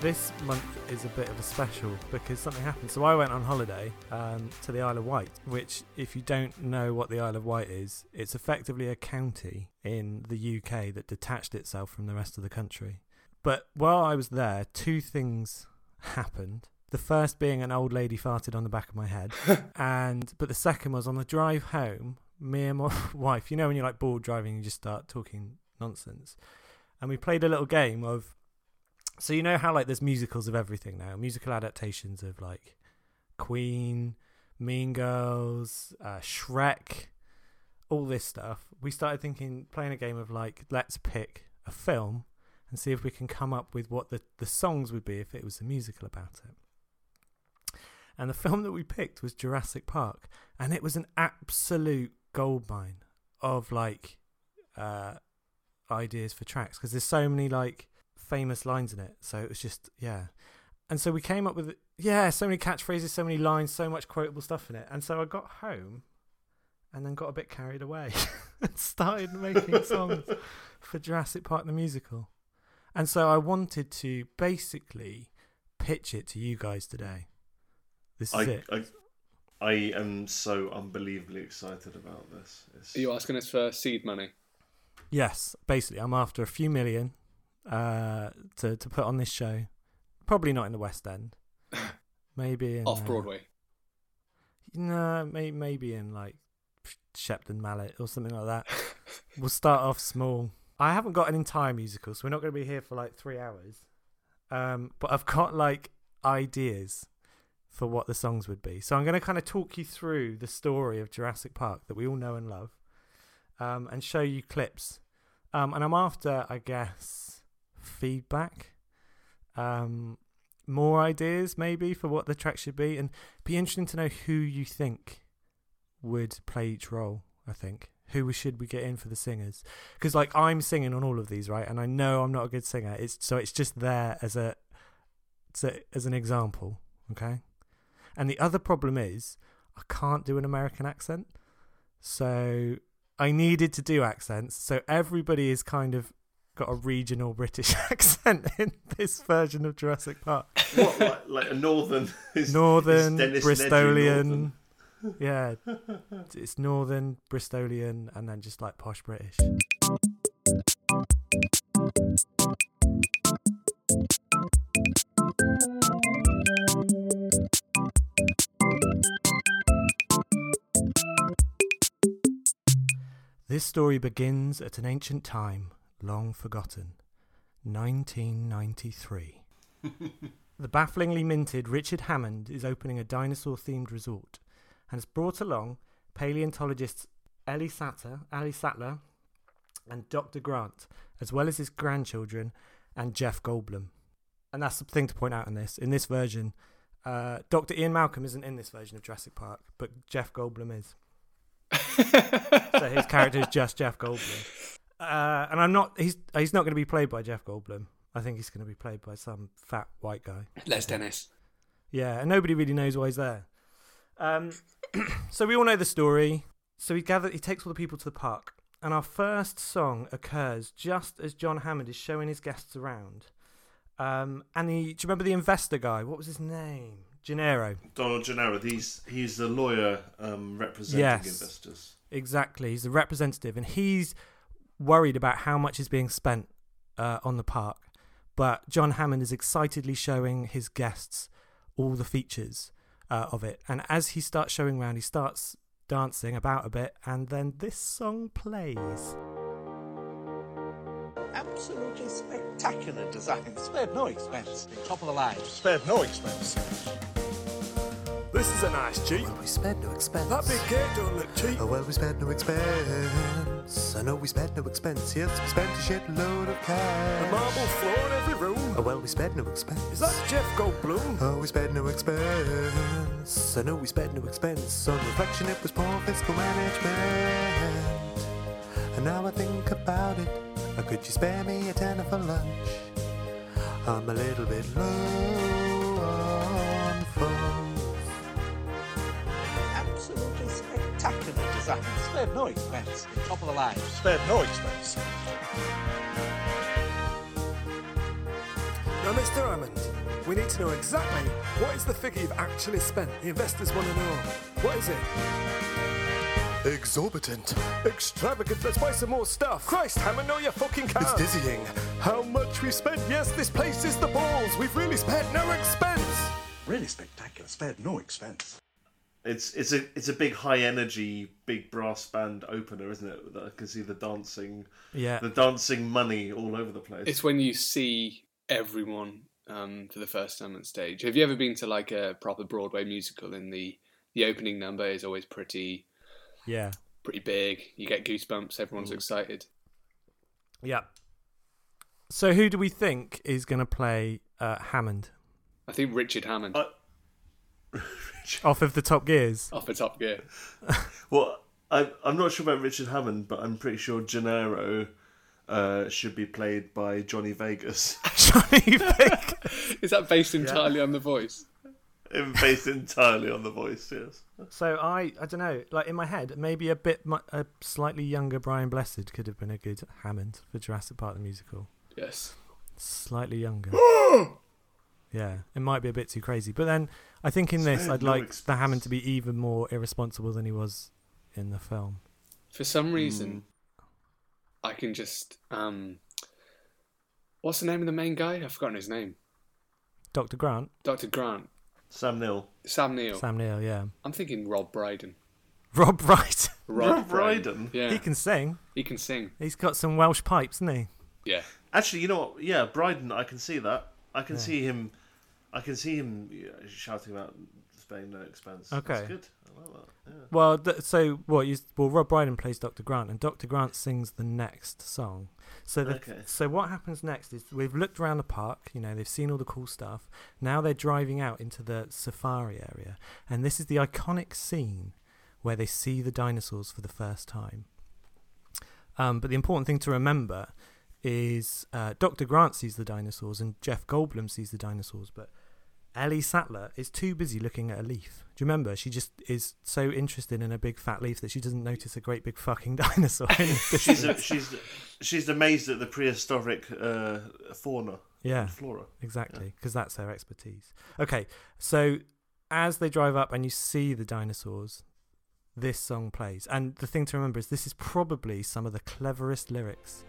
this month is a bit of a special because something happened. So I went on holiday um, to the Isle of Wight, which, if you don't know what the Isle of Wight is, it's effectively a county in the UK that detached itself from the rest of the country. But while I was there, two things happened. The first being an old lady farted on the back of my head, and but the second was on the drive home. Me and my wife, you know, when you're like bored driving, you just start talking nonsense, and we played a little game of so you know how like there's musicals of everything now, musical adaptations of like Queen, Mean Girls, uh, Shrek, all this stuff. We started thinking, playing a game of like, let's pick a film and see if we can come up with what the, the songs would be if it was a musical about it. And the film that we picked was Jurassic Park, and it was an absolute goldmine of like uh, ideas for tracks because there's so many like famous lines in it. So it was just yeah. And so we came up with yeah, so many catchphrases, so many lines, so much quotable stuff in it. And so I got home and then got a bit carried away and started making songs for Jurassic Park the musical. And so I wanted to basically pitch it to you guys today. This is I, it. I, I am so unbelievably excited about this. It's, Are you asking us for seed money? Yes, basically, I'm after a few million uh, to to put on this show. Probably not in the West End. Maybe in, Off uh, Broadway. no, may, maybe in like Shepton Mallet or something like that. we'll start off small. I haven't got an entire musical, so we're not going to be here for like three hours. Um, but I've got like ideas for what the songs would be. So I'm going to kind of talk you through the story of Jurassic Park that we all know and love, um, and show you clips. Um, and I'm after, I guess, feedback, um, more ideas maybe for what the track should be, and be interesting to know who you think would play each role. I think who should we get in for the singers? Because like I'm singing on all of these, right? And I know I'm not a good singer. It's so it's just there as a, a, as an example, okay? And the other problem is I can't do an American accent, so I needed to do accents. So everybody is kind of got a regional British accent in this version of Jurassic Park. what, like, like a northern, is, Northern, is Bristolian. northern? Yeah, it's Northern, Bristolian, and then just like posh British. This story begins at an ancient time, long forgotten. 1993. the bafflingly minted Richard Hammond is opening a dinosaur themed resort and has brought along paleontologists Ellie Satter, Ali Sattler, and Dr. Grant, as well as his grandchildren and Jeff Goldblum. And that's the thing to point out in this. In this version, uh, Dr. Ian Malcolm isn't in this version of Jurassic Park, but Jeff Goldblum is. so his character is just Jeff Goldblum. Uh, and I'm not. He's he's not going to be played by Jeff Goldblum. I think he's going to be played by some fat white guy. Les Dennis. Yeah, and nobody really knows why he's there. Um, so we all know the story. So he gathers. he takes all the people to the park, and our first song occurs just as John Hammond is showing his guests around. Um, and he, do you remember the investor guy? What was his name? Gennaro. Donald Gennaro. He's he's the lawyer um, representing Yes. investors. Exactly. He's the representative, and he's worried about how much is being spent uh, on the park. But John Hammond is excitedly showing his guests all the features uh, of it. And as he starts showing around, he starts dancing about a bit, and then this song plays. Absolutely spectacular design. Spared no expense. Top of the line. Spared no expense. This is a nice Jeep. Well, we spared no expense. That big gate don't look cheap. Oh, well, we spared no expense. I know we spared no expense. Yes, we spent a shitload of cash. A marble floor in every room. Oh, well, we spared no expense. Is that Jeff Goldblum? Oh, we spared no expense. I know we spared no expense. On reflection, it was poor fiscal management. And now I think about it. How could you spare me a tenner for lunch? I'm a little bit low spectacular. Spared no expense. Top of the line. Spared no expense. Now, Mr. Hammond, We need to know exactly what is the figure you've actually spent. The investors want to know. What is it? Exorbitant. Extravagant. Let's buy some more stuff. Christ, Hammond, know your fucking can. It's dizzying. How much we spent? Yes, this place is the balls. We've really spent no expense. Really spectacular. Spared no expense. It's it's a it's a big high energy, big brass band opener, isn't it? That I can see the dancing, Yeah. the dancing money all over the place. It's when you see everyone um, for the first time on stage. Have you ever been to like a proper Broadway musical? And the the opening number is always pretty Yeah. pretty big. You get goosebumps. Everyone's excited. Yeah. So who do we think is going to play uh, Hammond I think Richard Hammond Uh, off of the Top Gears? off the Top Gear. Well, I, I'm not sure about Richard Hammond, but I'm pretty sure Gennaro uh, should be played by Johnny Vegas, Johnny Vick. Is that based entirely on the voice? based entirely on the voice. Yes. So I, I don't know, like in my head, maybe a bit, mu- a slightly younger Brian Blessed could have been a good Hammond for Jurassic Park the musical. Yes. Slightly younger. yeah, it might be a bit too crazy, but then I think in this, Spared I'd no like the. Hammond to be even more irresponsible than he was in the film. For some reason, I can just um, what's the name of the main guy? I've forgotten his name. Doctor Grant, Doctor Grant, Sam Neill. Sam Neill. Sam Neill, yeah, I'm thinking Rob Brydon. Rob Wright. Rob Brydon? Yeah, he can sing. he can sing. He's got some Welsh pipes, hasn't he? Yeah, Actually, you know what? Yeah, Brydon, I can see that. I can see him. I can see him shouting about Spain no expense. Okay. That's good. I like that. Yeah. Well, th- so what? You, well, Rob Brydon plays Doctor Grant, and Doctor Grant sings the next song. So, the, Okay. so what happens next is we've looked around the park. You know, they've seen all the cool stuff. Now they're driving out into the safari area, and this is the iconic scene where they see the dinosaurs for the first time. Um, but the important thing to remember is uh, Doctor Grant sees the dinosaurs, and Jeff Goldblum sees the dinosaurs, but Ellie Sattler is too busy looking at a leaf. Do you remember? She just is so interested in a big fat leaf that she doesn't notice a great big fucking dinosaur. She's a, she's she's amazed at the prehistoric uh, fauna yeah, flora. exactly, because that's her expertise. Okay, so as they drive up and you see the dinosaurs, this song plays. And the thing to remember is this is probably some of the cleverest lyrics.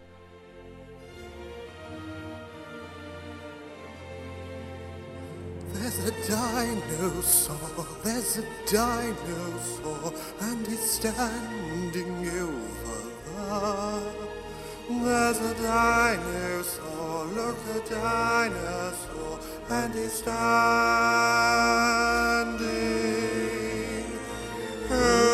There's a dinosaur, there's a dinosaur, and he's standing over there. There's a dinosaur, look a dinosaur, and he's standing over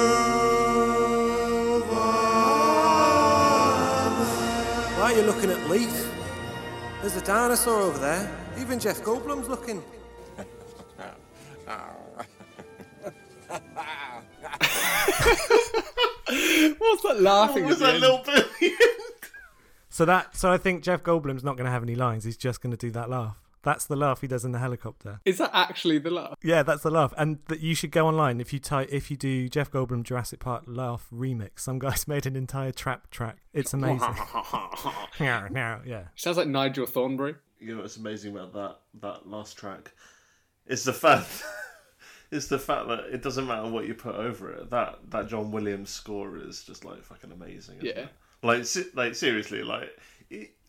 Why are you looking at Leaf? There's a dinosaur over there. Even Jeff Goldblum's looking. what's that laughing? What was that end? little bit? So that, so I think Jeff Goldblum's not going to have any lines. He's just going to do that laugh. That's the laugh he does in the helicopter. Is that actually the laugh? Yeah, that's the laugh, and that you should go online if you type if you do Jeff Goldblum Jurassic Park laugh remix. Some guys made an entire trap track. It's amazing. yeah, yeah, yeah. Sounds like Nigel Thornberry. you know what's amazing about that that last track? It's the fact. It's the fact that it doesn't matter what you put over it. That that John Williams score is just like fucking amazing. isn't Yeah. it? Like se- like seriously, like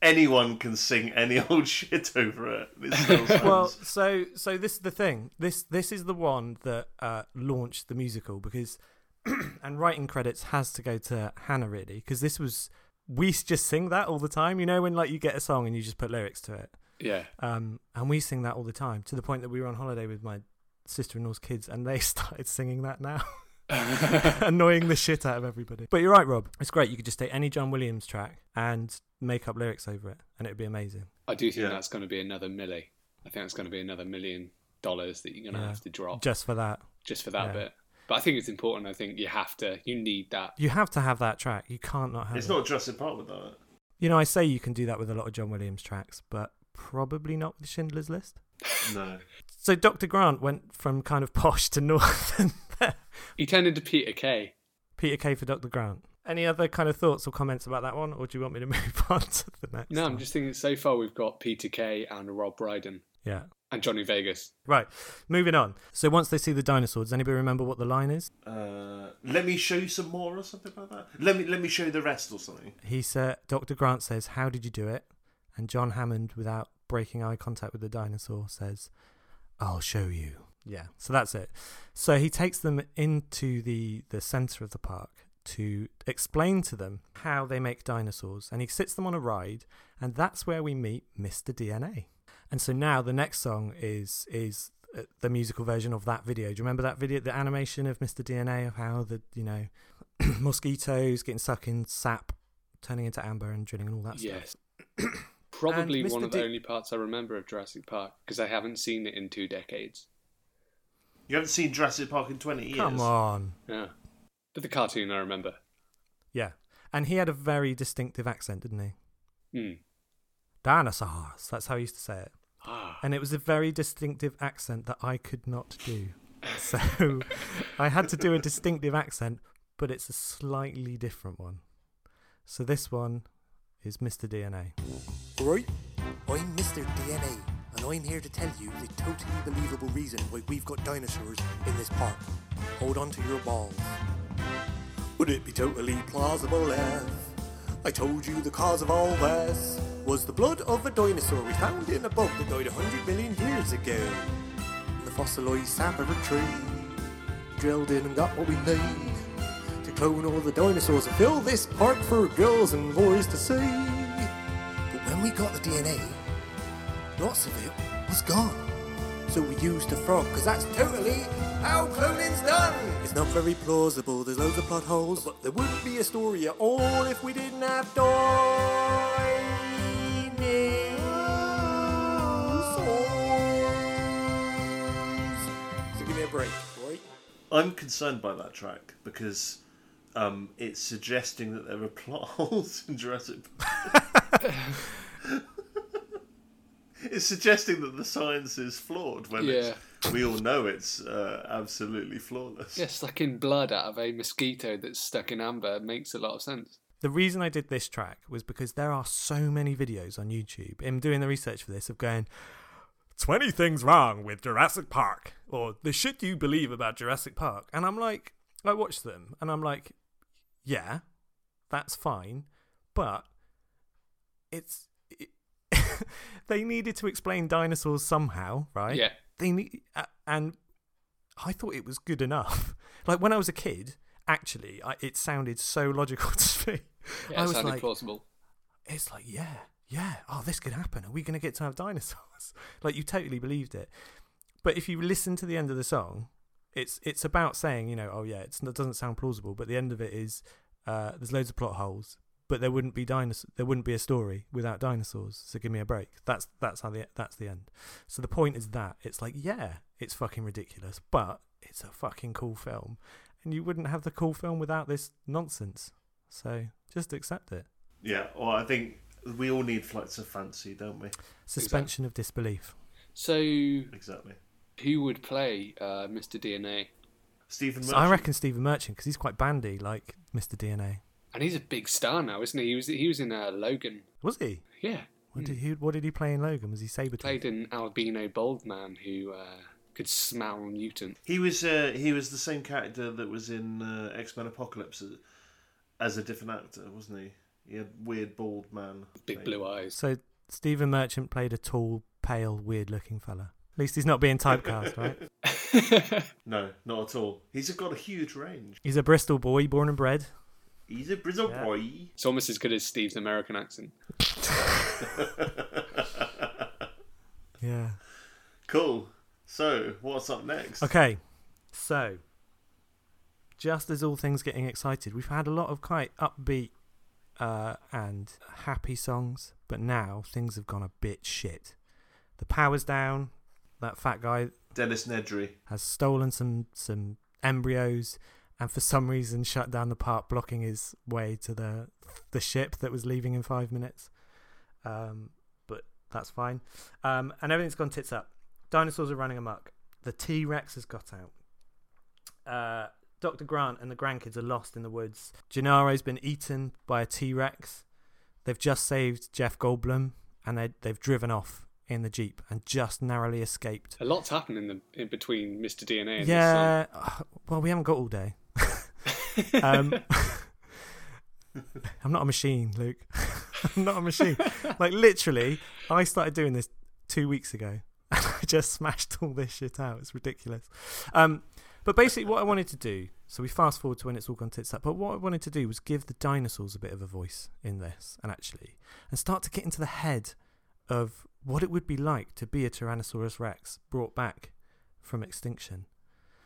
anyone can sing any old shit over it. It still Well, so so this is the thing. This this is the one that uh, launched the musical because, and writing credits has to go to Hannah really because this was we just sing that all the time. You know when like you get a song and you just put lyrics to it. Yeah. Um, and we sing that all the time to the point that we were on holiday with my sister-in-law's kids and they started singing that now. Annoying the shit out of everybody. But you're right, Rob. It's great. You could just take any John Williams track and make up lyrics over it, and it would be amazing. I do think Yeah. that's going to be another milli. I think that's going to be another million dollars that you're going to Yeah. have to drop Just for that. just for that yeah. bit. But I think it's important. I think you have to, you need that. You have to have that track. You can't not have it. it's it. not Jurassic Park without it. You know, I say you can do that with a lot of John Williams tracks, but probably not with Schindler's List. No. So Dr. Grant went from kind of posh to northern there. He turned into Peter Kay. Peter Kay for Dr. Grant. Any other kind of thoughts or comments about that one, or do you want me to move on to the next? No, I'm one? just thinking so far we've got Peter Kay and Rob Brydon. Yeah. And Johnny Vegas. Right, moving on. So once they see the dinosaur, does anybody remember what the line is? Uh, let me show you some more or something like that. Let me let me show you the rest or something. He said, Dr. Grant says, How did you do it? And John Hammond, without breaking eye contact with the dinosaur, says, I'll show you. Yeah, so that's it. So he takes them into the, the centre of the park to explain to them how they make dinosaurs. And he sits them on a ride, and that's where we meet Mr. DNA. And so now the next song is is uh, the musical version of that video. Do you remember that video, the animation of Mr. DNA of how the you know mosquitoes getting sucked in sap, turning into amber and drilling and all that stuff? Yes. Probably one Mr. of the D- only parts I remember of Jurassic Park because I haven't seen it in two decades. You haven't seen Jurassic Park in twenty years. Come on, Yeah. But the cartoon I remember. yeah. And he had a very distinctive accent, didn't he? Hmm. Dinosaurs. That's how he used to say it. Ah. and it was a very distinctive accent that I could not do. So I had to do a distinctive accent, but it's a slightly different one. So this one is Mr. DNA. Right? I'm Mr. DNA, and I'm here to tell you the totally believable reason why we've got dinosaurs in this park. Hold on to your balls. Would it be totally plausible if I told you the cause of all this was the blood of a dinosaur we found in a bug that died a hundred million years ago? In the fossilized sap of a tree, drilled in and got what we need clone all the dinosaurs and fill this park for girls and boys to see. But when we got the DNA, lots of it was gone. So we used a frog, because that's totally how cloning's done. It's not very plausible, there's loads of plot holes, but there wouldn't be a story at all if we didn't have dinosaurs. So give me a break, right? I'm concerned by that track because um, it's suggesting that there are plot holes in Jurassic Park. it's suggesting that the science is flawed when it's, we all know it's uh, absolutely flawless. Yeah, sucking blood out of a mosquito that's stuck in amber makes a lot of sense. The reason I did this track was because there are so many videos on YouTube. In doing the research for this, of going, 20 things wrong with Jurassic Park, or the shit you believe about Jurassic Park. And I'm like, I watch them and I'm like, yeah, that's fine, but it's. It, they needed to explain dinosaurs somehow, right? Yeah. They need, uh, and I thought it was good enough. Like when I was a kid, actually, I, it sounded so logical to me. Yeah, I it was sounded like, plausible. it's like, yeah, yeah, oh, this could happen. Are we going to get to have dinosaurs? like, you totally believed it. But if you listen to the end of the song, it's it's about saying, you know, oh yeah, it's, it doesn't sound plausible, but the end of it is uh, there's loads of plot holes, but there wouldn't be dinos- there wouldn't be a story without dinosaurs. So give me a break. That's that's how the that's the end. So the point is that it's like, yeah, it's fucking ridiculous, but it's a fucking cool film, and you wouldn't have the cool film without this nonsense. So just accept it. Yeah, well, I think we all need flights of fancy, don't we? Suspension of disbelief. So, Exactly. Who would play uh, Mr. DNA? Stephen So I reckon Stephen Merchant because he's quite bandy, like Mr. DNA. And he's a big star now, isn't he? He was he was in uh, Logan. Was he? Yeah, What did he? What did he play in Logan? Was he Sabretooth? played an albino bald man who uh, could smell mutant. He was uh, he was the same character that was in uh, X Men Apocalypse as, as a different actor, wasn't he? He had weird bald man. Big thing. blue eyes. So Stephen Merchant played a tall, pale, weird-looking fella. At least he's not being typecast, right? No, not at all. He's got a huge range. He's a Bristol boy, born and bred. He's a Bristol Yeah. boy. It's almost as good as Steve's American accent. Yeah. Cool. So, what's up next? Okay. So, just as all things getting excited, we've had a lot of quite upbeat uh, and happy songs, but now things have gone a bit shit. The power's down. That fat guy Dennis Nedry. has stolen some some embryos and for some reason shut down the park blocking his way to the the ship that was leaving in 5 minutes. Um but that's fine. Um and everything's gone tits up. Dinosaurs are running amok. The T-Rex has got out. Uh Dr. Grant and the grandkids are lost in the woods. Gennaro's been eaten by a T-Rex. They've just saved Jeff Goldblum and they they've driven off in the jeep and just narrowly escaped. A lot's happened in the in between Mr. DNA and Yeah, uh, well, we haven't got all day. um, I'm not a machine, Luke. I'm not a machine. like literally, I started doing this two weeks ago, and I just smashed all this shit out. It's ridiculous. Um, but basically, what I wanted to do. So we fast forward to when it's all gone tits up. But what I wanted to do was give the dinosaurs a bit of a voice in this, and actually, and start to get into the head of what it would be like to be a Tyrannosaurus Rex brought back from extinction.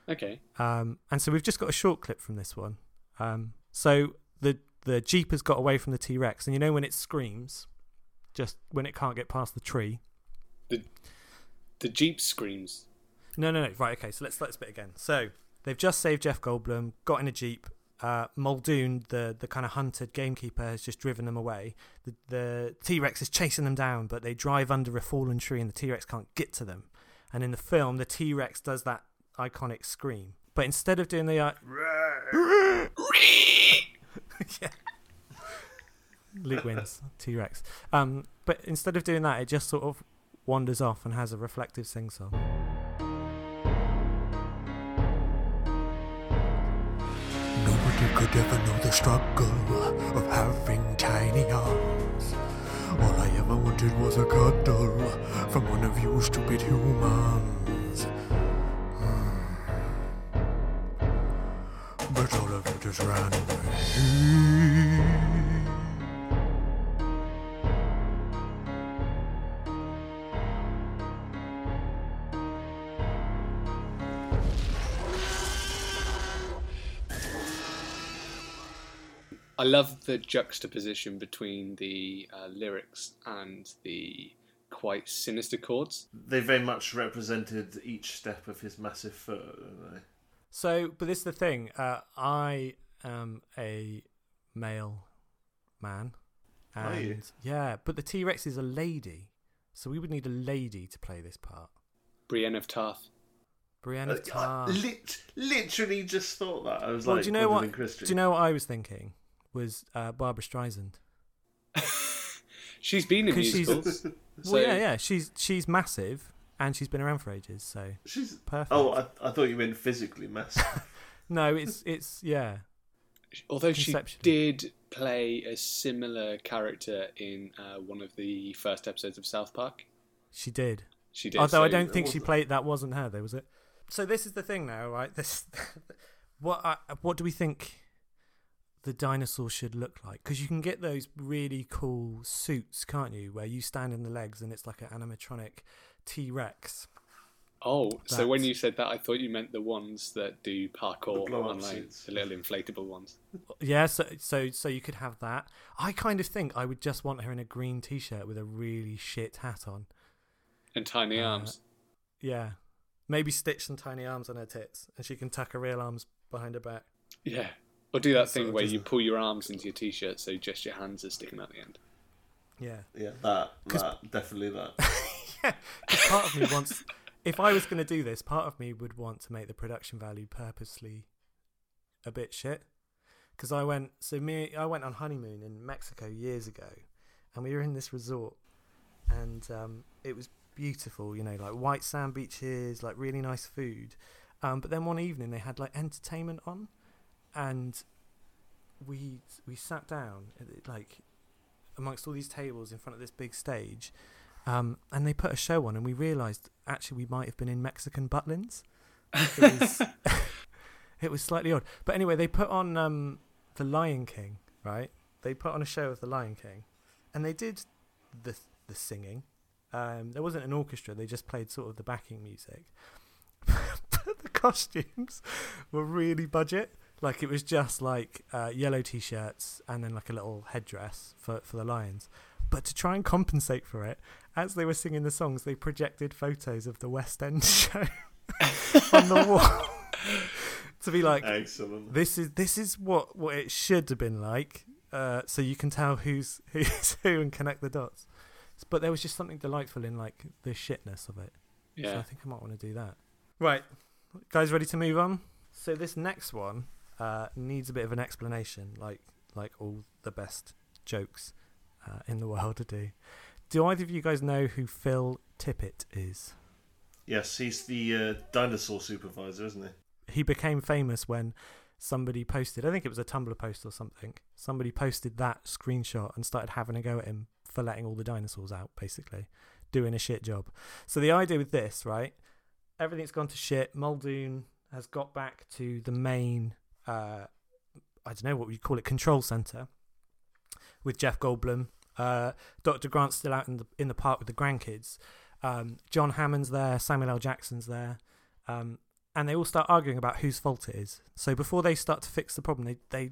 Okay. Um, and so we've just got a short clip from this one. Um, so the the jeep has got away from the T Rex, and you know when it screams, just when it can't get past the tree. The Jeep screams. No, no, no. Right, okay. So let's let's bit again. So they've just saved Jeff Goldblum, got in a jeep. Uh, Muldoon, the the kind of hunted gamekeeper, has just driven them away. The T Rex is chasing them down, but they drive under a fallen tree, and the T Rex can't get to them. And in the film, the T Rex does that iconic scream, but instead of doing the uh, yeah. Luke wins. T Rex. Um, but instead of doing that, it just sort of wanders off and has a reflective sing song. Could ever know the struggle of having tiny arms. All I ever wanted was a cuddle from one of you stupid humans. Hmm. But all of you just ran away. I love the juxtaposition between the uh, lyrics and the quite sinister chords. They very much represented each step of his massive foot, don't they? So, but this is the thing. Uh, I am a male man. Are you? And yeah, but the T Rex is a lady. So we would need a lady to play this part. Brienne of Tarth. Brienne Uh, of I Tarth. lit- literally just thought that. I was Well, like, do you know what? Do you know what I was thinking? Was uh, Barbra Streisand? She's been in 'Cause she's- musicals. Well, yeah, yeah. She's she's massive and she's been around for ages. So She's. perfect. Oh, I, I thought you meant physically massive. no, it's it's yeah. Although she did play a similar character in uh, one of the first episodes of South Park. She did. She did. Although I don't think she played. That wasn't her, though, was it? So this is the thing now, right? This, what I, what do we think the dinosaur should look like? Because you can get those really cool suits, can't you? Where you stand in the legs and it's like an animatronic T Rex. Oh, so when you said that, I thought you meant the ones that do parkour The blow-up on like suits. the little inflatable ones. Yeah, so so so you could have that. I kind of think I would just want her in a green T-shirt with a really shit hat on. And tiny Uh, arms. Yeah, maybe stitch some tiny arms on her tits, and she can tuck her real arms behind her back. Yeah. Or do that thing of where just- you pull your arms into your t-shirt so just your hands are sticking out the end. Yeah. yeah, that. That. Definitely that. yeah, 'cause part of me wants. If I was going to do this, part of me would want to make the production value purposely a bit shit. Because I went, so me, I went on honeymoon in Mexico years ago, and we were in this resort, and um, it was beautiful, you know, like white sand beaches, like really nice food. Um, but then one evening they had like entertainment on, and we we sat down like amongst all these tables in front of this big stage, um, and they put a show on, and we realised actually we might have been in Mexican Butlins. It was, it was slightly odd, but anyway, they put on um, the Lion King, right? They put on a show of the Lion King, and they did the the singing. Um, there wasn't an orchestra; they just played sort of the backing music. but the costumes were really budget. Like it was just like uh, yellow t-shirts and then like a little headdress for for the lions. But to try and compensate for it, as they were singing the songs, they projected photos of the West End show on the wall to be like, Excellent. this is this is what what it should have been like, uh, so you can tell who's who's who and connect the dots. But there was just something delightful in like the shitness of it. So I think I might want to do that. Right, guys, ready to move on? So this next one uh, needs a bit of an explanation, like like all the best jokes uh, in the world to do. Do either of you guys know who Phil Tippett is? Yes, he's the uh, dinosaur supervisor, isn't he? He became famous when somebody posted, I think it was a Tumblr post or something. Somebody posted that screenshot and started having a go at him for letting all the dinosaurs out, basically, doing a shit job. So the idea with this, right? Everything's gone to shit. Muldoon has got back to the main, uh, I don't know what we call it, control center with Jeff Goldblum. Uh, Dr. Grant's still out in the in the park with the grandkids. Um, John Hammond's there. Samuel L. Jackson's there. Um, and they all start arguing about whose fault it is. So before they start to fix the problem, they they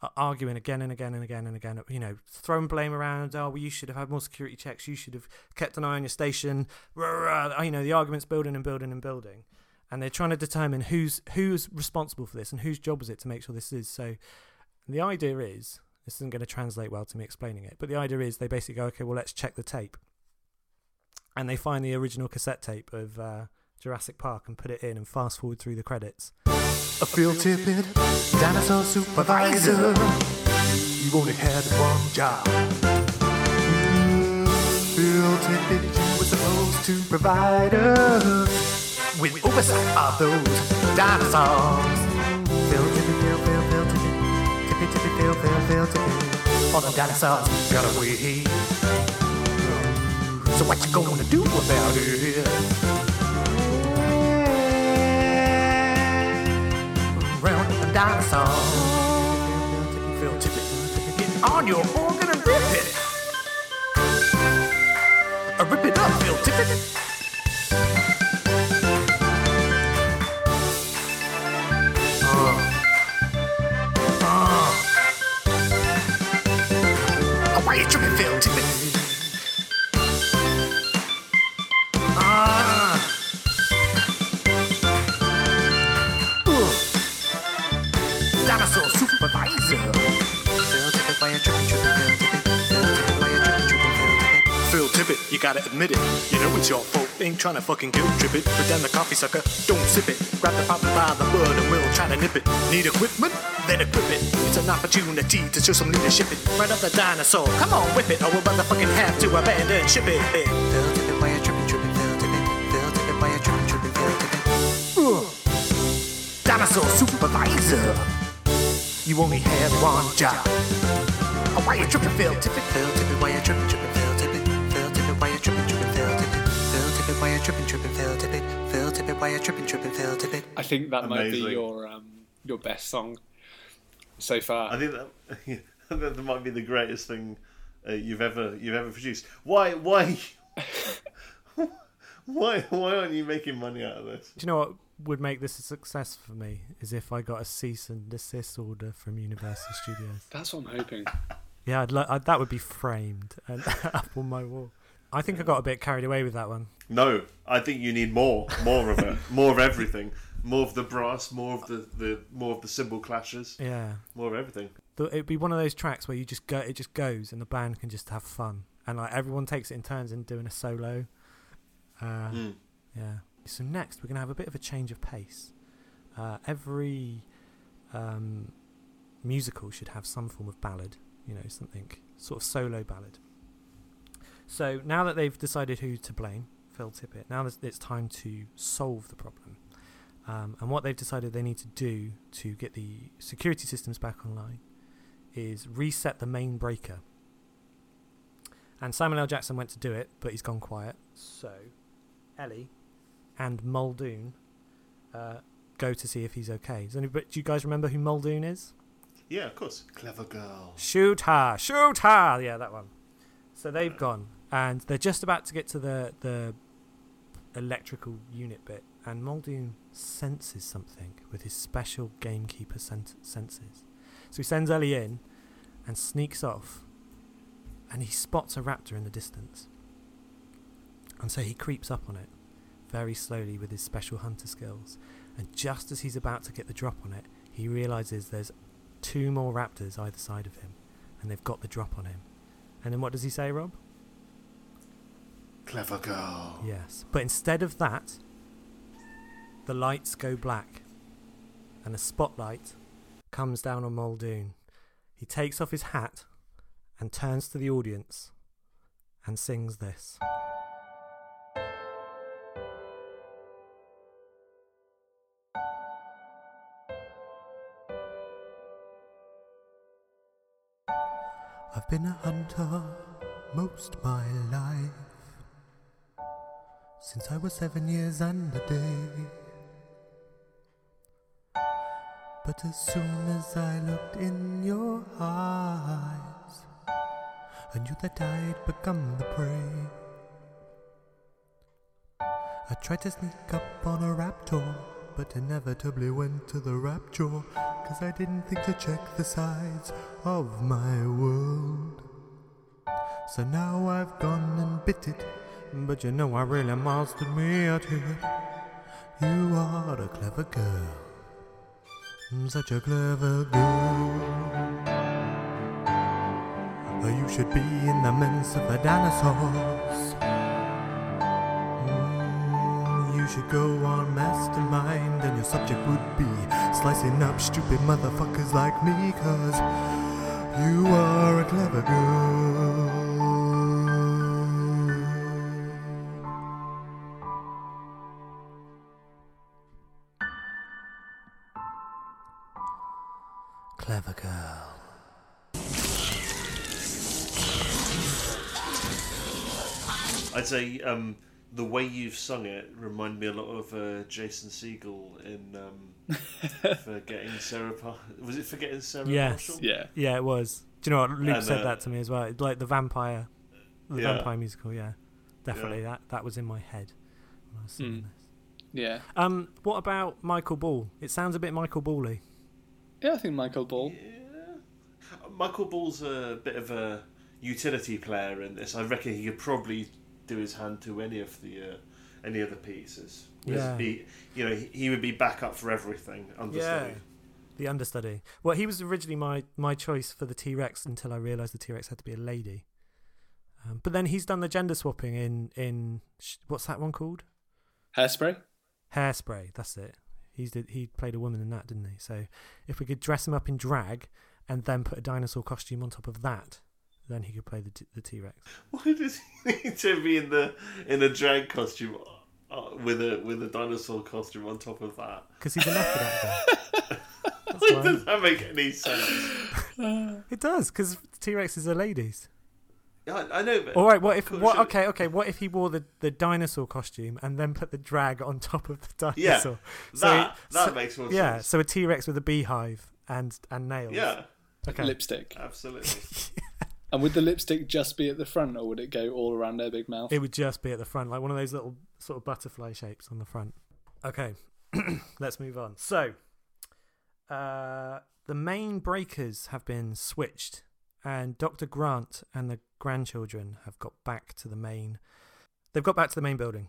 are arguing again and again and again and again. You know, throwing blame around. Oh, well, you should have had more security checks. You should have kept an eye on your station. You know, the arguments building and building and building, and they're trying to determine who's who's responsible for this and whose job is it to make sure this is. So the idea is this isn't going to translate well to me explaining it, but the idea is they basically go, okay, well, let's check the tape, and they find the original cassette tape of. Uh, Jurassic Park and put it in and fast forward through the credits. A Phil Tippett, dinosaur supervisor. You only had one job. Phil Tippett, you were supposed to provide us with oversight of those dinosaurs. Phil Tippett, Phil, Phil, Phil Tippett, Tippett, Tippett, Phil, Phil, Phil Tippett. All the dinosaurs got away. So what you gonna do about it? Round the dinosaur. Phil Tippett. Get on your organ and rip it. Uh, rip it up, Phil Tippett. Ain't trying to fucking guilt trip it. Put down the coffee sucker, don't sip it. Grab the pop by the bud and we'll try to nip it. Need equipment? Then equip it. It's an opportunity to show some leadership it. Right up the dinosaur, come on, whip it, or we'll motherfucking have to abandon ship it. Phil Tippett, why you tripping, tripping, Phil Tippett? Phil Tippett, why you tripping, tripping, Phil Tippett? Ugh. Dinosaur supervisor. You only had one job. Oh, why you tripping, Phil Tippett? Phil Tippett, why you tripping, tripping, Phil Tippett? Phil Tippett, why you tripping, tripping, Phil Tippett? Phil Tippett, why you tripping, tripping, Phil Tippett? Phil Tippett, why you tripping, tripping, Phil Tippett? I think that might be your um, your best song so far. I think that, I think that might be the greatest thing uh, you've ever you've ever produced. Why why why why aren't you making money out of this? Do you know what would make this a success for me? Is if I got a cease and desist order from Universal Studios. That's what I'm hoping. Yeah, I'd, lo- I'd that would be framed and up on my wall. I think I got a bit carried away with that one. No, I think you need more, more of it, more of everything, more of the brass, more of the, the more of the cymbal clashes, Yeah, more of everything. Th- it'd be one of those tracks where you just go, it just goes, and the band can just have fun, and like everyone takes it in turns in doing a solo. Uh, Mm. Yeah. So next we're gonna have a bit of a change of pace. Uh, every um, musical should have some form of ballad, you know, something sort of solo ballad. So now that they've decided who to blame, Phil Tippett, now it's- it's time to solve the problem. Um, and what they've decided they need to do to get the security systems back online is reset the main breaker. And Simon L. Jackson went to do it, but he's gone quiet. So Ellie and Muldoon uh, go to see if he's okay. Does anybody, do you guys remember who Muldoon is? Yeah, of course. Clever girl. Shoot her! Shoot her! Yeah, that one. So they've gone, and they're just about to get to the the electrical unit bit, and Muldoon senses something with his special gamekeeper sen- senses. So he sends Ellie in, and sneaks off, and he spots a raptor in the distance. And so he creeps up on it, very slowly with his special hunter skills. And just as he's about to get the drop on it, he realizes there's two more raptors either side of him, and they've got the drop on him. And then what does he say, Rob? Clever girl. Yes. But instead of that, the lights go black, and a spotlight comes down on Muldoon. He takes off his hat and turns to the audience and sings this. I've been a hunter most my life since I was seven years and a day. But as soon as I looked in your eyes, I knew that I'd become the prey. I tried to sneak up on a raptor, but inevitably went to the rapture. Cause I didn't think to check the sides of my world. So now I've gone and bit it, But you know I really mastered me at it. you are a clever girl. Such a clever girl. You should be in the midst of the dinosaurs. Mm, You should go on mastermind, and your subject would be slicing up stupid motherfuckers like me, cause you are a clever girl. I'd say um, the way you've sung it reminded me a lot of uh, Jason Segel in um, Forgetting Sarah. Par- was it Forgetting Sarah Yes. Marshall? Yeah. Yeah, it was. Do you know what? Luke And, said uh, that to me as well. Like the vampire, the Yeah. vampire musical. Yeah, definitely. That that was in my head when I was singing Mm. this. Yeah. Um, what about Michael Ball? It sounds a bit Michael Bally. Yeah, I think Michael Ball. Yeah. Michael Ball's a bit of a utility player in this. I reckon he could probably do his hand to any of the uh, any of the pieces. Yeah. He, you know, he, he would be back up for everything. Understudy. The understudy. Well, he was originally my, my choice for the T Rex until I realised the T Rex had to be a lady. Um, but then he's done the gender swapping in in what's that one called? Hairspray. Hairspray. That's it. He's did, he played a woman in that, didn't he? So if we could dress him up in drag and then put a dinosaur costume on top of that, then he could play the t- the T Rex. Why does he need to be in the in a drag costume uh, with a with a dinosaur costume on top of that? Because he's a method actor. That's Why why. does that make any sense? It does because T Rexes are ladies. I, I know, but All right. What if? What? Okay. Okay. What if he wore the, the dinosaur costume and then put the drag on top of the Yeah, dinosaur? So that he- that so- makes more Yeah. sense. Yeah. So a T Rex with a beehive and and nails. Yeah, Okay. Lipstick. absolutely. And would the lipstick just be at the front, or would it go all around their big mouth? It would just be at the front, like one of those little sort of butterfly shapes on the front. Okay, let's move on. So, uh, the main breakers have been switched, and Dr. Grant and the grandchildren have got back to the main. They've got back to the main building.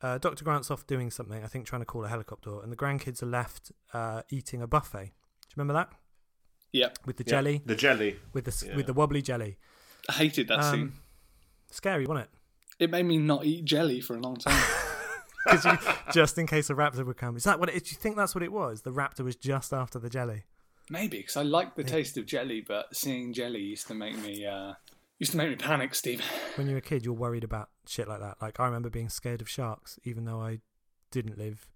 Uh, Dr. Grant's off doing something, I think, trying to call a helicopter, and the grandkids are left uh, eating a buffet. Do you remember that Yep. with the Yeah, jelly, the jelly. with the Yeah. with the wobbly jelly? I hated that scene. Um, scary, wasn't it? It made me not eat jelly for a long time. Because you, just in case a raptor would come. Is that what it, do you think that's what it was? The raptor was just after the jelly. Maybe because I like the taste of jelly, but seeing jelly used to make me uh, used to make me panic, Steve. When you're a kid, you're worried about shit like that. Like I remember being scared of sharks, even though I didn't live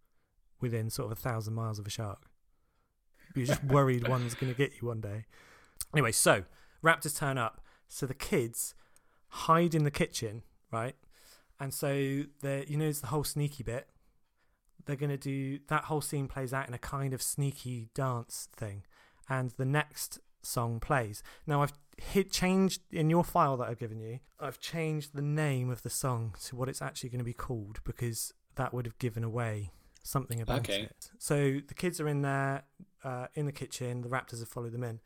within sort of a thousand miles of a shark. You're just worried one's going to get you one day. Anyway, so raptors turn up. So the kids hide in the kitchen, right? And so the you know it's the whole sneaky bit. They're going to do that whole scene plays out in a kind of sneaky dance thing, and the next song plays. Now I've hit changed in your file that I've given you. I've changed the name of the song to what it's actually going to be called because that would have given away something about Okay. it. So the kids are in there uh, in the kitchen. The Raptors have followed them in.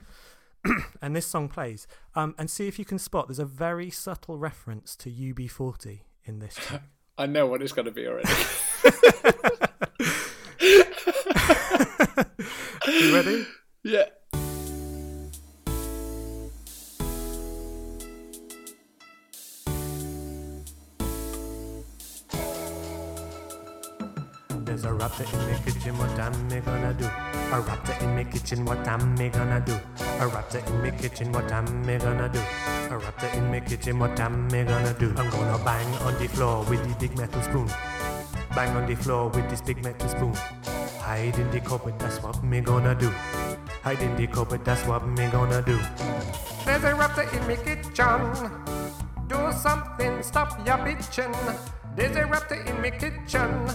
and this song plays. Um, and see if you can spot. There's a very subtle reference to UB40 in this track. I know what it's going to be already. you ready? yeah. Raptor in my kitchen, what am I gonna do? A raptor in my kitchen, what am I gonna do? A raptor in my kitchen, what am I gonna do? A raptor in my kitchen, what am I gonna do? I'm gonna bang on the floor with the big metal spoon. Bang on the floor with this big metal spoon. Hide in the cupboard, that's what me gonna do. Hide in the cupboard, that's what me gonna do. There's a raptor in my kitchen. Do something, stop your bitching. There's a raptor in my kitchen.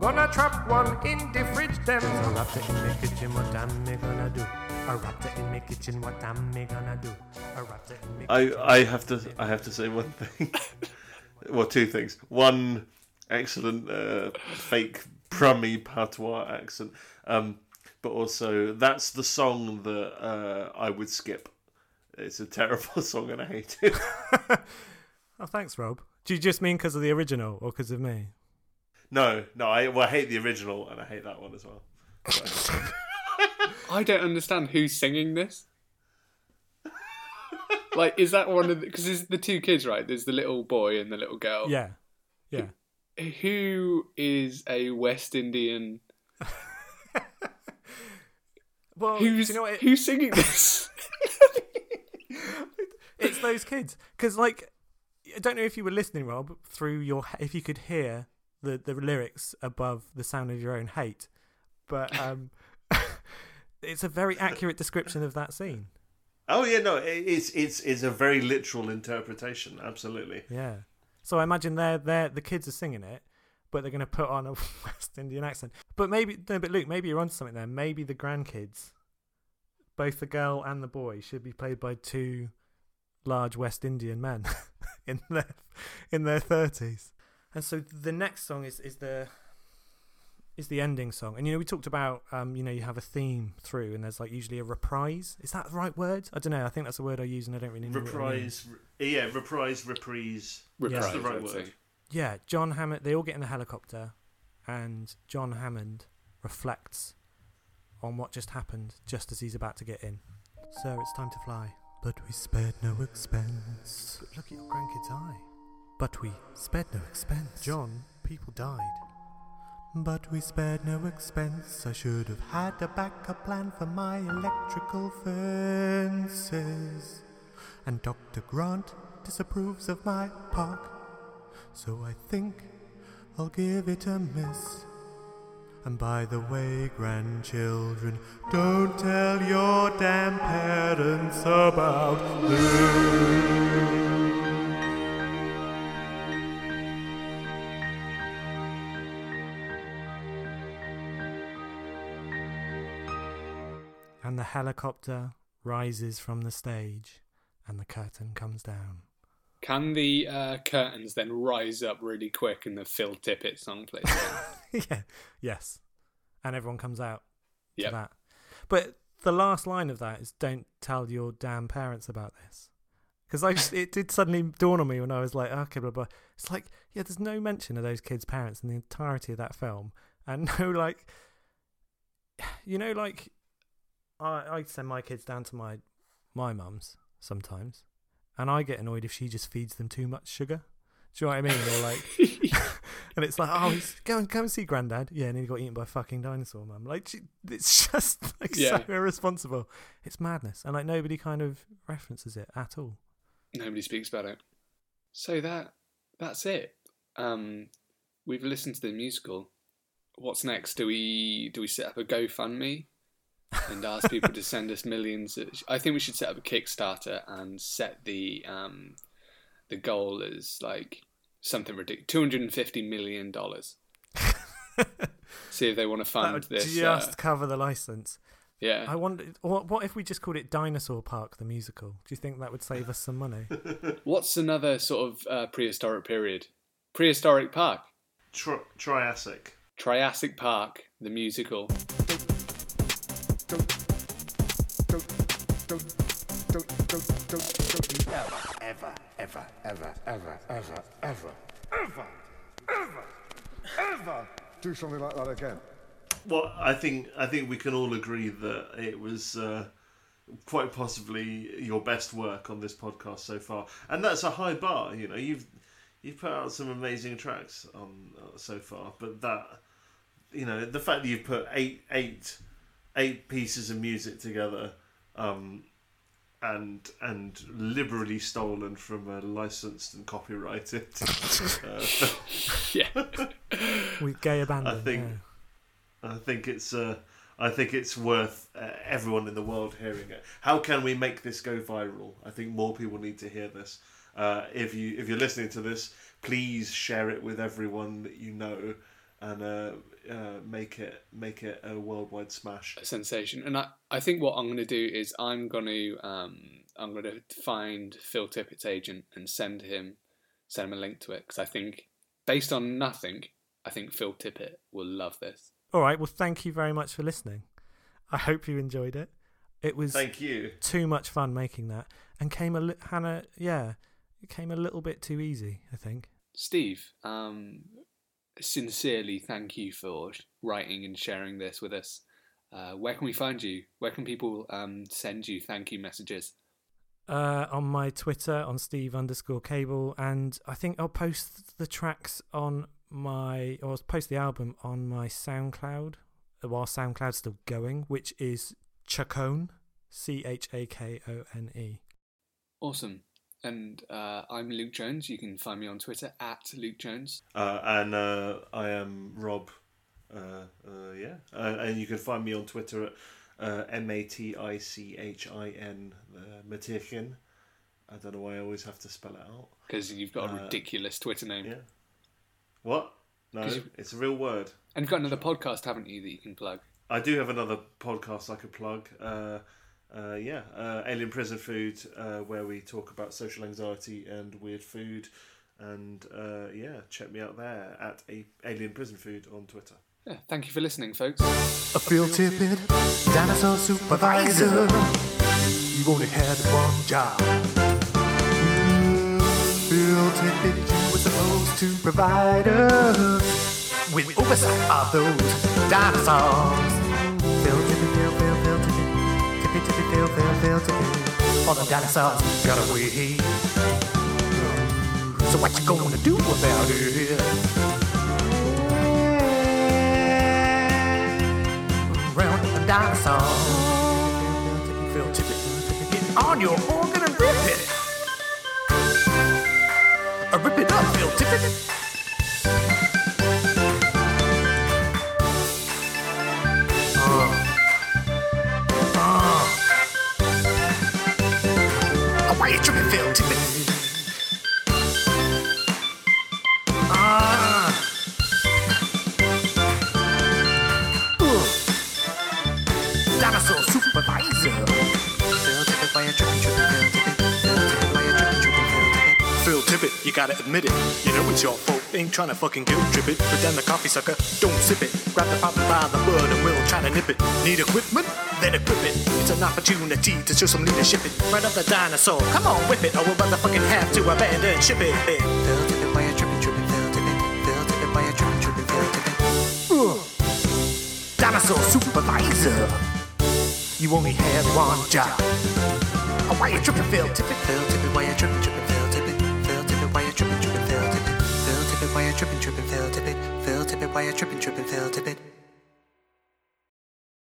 Gonna trap one in the fridge then. A raptor in me kitchen, what am I gonna do? A raptor in me kitchen, what am I gonna do? A raptor in me I kitchen. I have to I have to say one thing. well, two things. One, excellent uh, fake Brummy patois accent. Um, but also that's the song that uh, I would skip. It's a terrible song and I hate it. Oh, thanks, Rob. Do you just mean because of the original or because of me? No, no, I well I hate the original and I hate that one as well. I don't understand who's singing this. like, is that one of the. Because there's the two kids, right? There's the little boy and the little girl. Yeah, yeah. Who is a West Indian. Well, Who's, you know what? It, who's singing this? it's those kids because, like, I don't know if you were listening, Rob, through your if you could hear the the lyrics above the sound of your own hate, but um, it's a very accurate description of that scene. Oh yeah, no, it's it's it's a very literal interpretation. Absolutely. Yeah. So I imagine they're they're the kids are singing it, but they're going to put on a West Indian accent. But maybe no, but Luke, maybe you're onto something there. Maybe the grandkids, both the girl and the boy, should be played by two large West Indian men in their in their thirties. And so the next song is is the is the ending song. And you know we talked about um you know you have a theme through and there's like usually a reprise. Is that the right word? I don't know. I think that's a word I use and I don't really know. what it means. Reprise, re- yeah, reprise, reprise. Reprise, That's the right word. say. Yeah, John Hammond. They all get in the helicopter, and John Hammond reflects on what just happened just as he's about to get in. So it's time to fly. But we spared no expense. Look at your grandkid's eye. But we spared no expense. John, people died. But we spared no expense. I should have had a backup plan for my electrical fences. And Dr. Grant disapproves of my park. So I think I'll give it a miss. And by the way, grandchildren, don't tell your damn parents about this. And the helicopter rises from the stage, and the curtain comes down. Can the uh, curtains then rise up really quick and the Phil Tippett song plays? yeah. Yes. And everyone comes out to that. But the last line of that is "Don't tell your damn parents about this," because I just, it did suddenly dawn on me when I was like, okay, blah blah. It's like, yeah, there's no mention of those kids' parents in the entirety of that film, and no like, you know, like I I send my kids down to my my mum's sometimes, and I get annoyed if she just feeds them too much sugar. Do you know what I mean? Or like, and it's like, oh, he's, go and go and see granddad. Yeah, and he got eaten by a fucking dinosaur, mum. Like, she- it's just like Yeah. so irresponsible. It's madness, and like nobody kind of references it at all. Nobody speaks about it. So that that's it. Um, we've listened to the musical. What's next? Do we do we set up a GoFundMe and ask people to send us millions? Of, I think we should set up a Kickstarter and set the um, the goal as like something ridiculous, two hundred and fifty million dollars. See if they want to That fund would this. just uh, cover the license. yeah, I wonder, what, what if we just called it Dinosaur Park the musical? Do you think that would save us some money? What's another sort of uh, prehistoric period? Prehistoric Park, Tri- Triassic. Triassic Park, the musical. Ever, ever, ever, ever, ever, ever, ever, ever, ever ever do something like that again. Well, I think I think we can all agree that it was uh, quite possibly your best work on this podcast so far, and that's a high bar. You know, you've you've put out some amazing tracks on uh, so far, but that you know the fact that you've put eight eight eight pieces of music together um, and and liberally stolen from a licensed and copyrighted. uh, Yeah. With gay abandon. I think I think it's uh, I think it's worth uh, everyone in the world hearing it. How can we make this go viral? I think more people need to hear this. Uh, if you if you're listening to this, please share it with everyone that you know, and uh, uh, make it make it a worldwide smash. a sensation. And I, I think what I'm going to do is I'm going to um, I'm going to find Phil Tippett's agent and send him send him a link to it because I think based on nothing, I think Phil Tippett will love this. All right. Well, thank you very much for listening. I hope you enjoyed it. It was Thank you. too much fun making that, and came a li- Hannah. Yeah, it came a little bit too easy. I think. Steve, um, sincerely thank you for writing and sharing this with us. Uh, where can we find you? Where can people um, send you thank you messages? uh, on my Twitter on Steve underscore Cable, and I think I'll post the tracks on my or post the album on my SoundCloud while SoundCloud's still going, which is Chakone, C H A K O N E. Awesome. And uh, I'm Luke Jones. You can find me on Twitter at Luke Jones. Uh, and uh, I am Rob. Uh, uh, yeah, uh, and you can find me on Twitter at M A T I C H I N Matichin. I don't know why I always have to spell it out. because you've got a ridiculous Twitter name. Yeah. What? No, it's a real word. And you've got another podcast, haven't you, that you can plug? I do have another podcast I could plug. Uh, yeah, uh, Alien Prison Food, uh, where we talk about social anxiety and weird food. And uh, yeah, check me out there at a- Alien Prison Food on Twitter. Yeah, thank you for listening, folks. A Phil Tippett, dinosaur supervisor. You only had one job. Phil Tippett, you were supposed to provide us with oversight of those dinosaurs. Tippett, Phil, Phil, Phil Tippett. All the dinosaurs got away. So what you gonna do about it? round a dinosaur. Phil Tippett, get on your organ and rip it. Uh, rip it up, Phil Tippett. Trying to fucking guilt trip it. Down the coffee sucker, don't sip it. Grab the pop by the bud and we'll try to nip it. Need equipment? Then equip it. It's an opportunity to show some leadership it. Right up the dinosaur, come on, whip it, or we'll motherfucking have to abandon ship it. Phil Tippett, why you tripping, tripping, Phil Tippett? Phil Tippett, why you tripping, tripping, Phil Tippett? Ugh. Dinosaur supervisor. You only had one job. Why you tripping, Phil Tippett? Phil Tippett, why you tripping, why you tripping, tripping, Phil Tippett? Phil Tippett, why you tripping, tripping, Phil Tippett?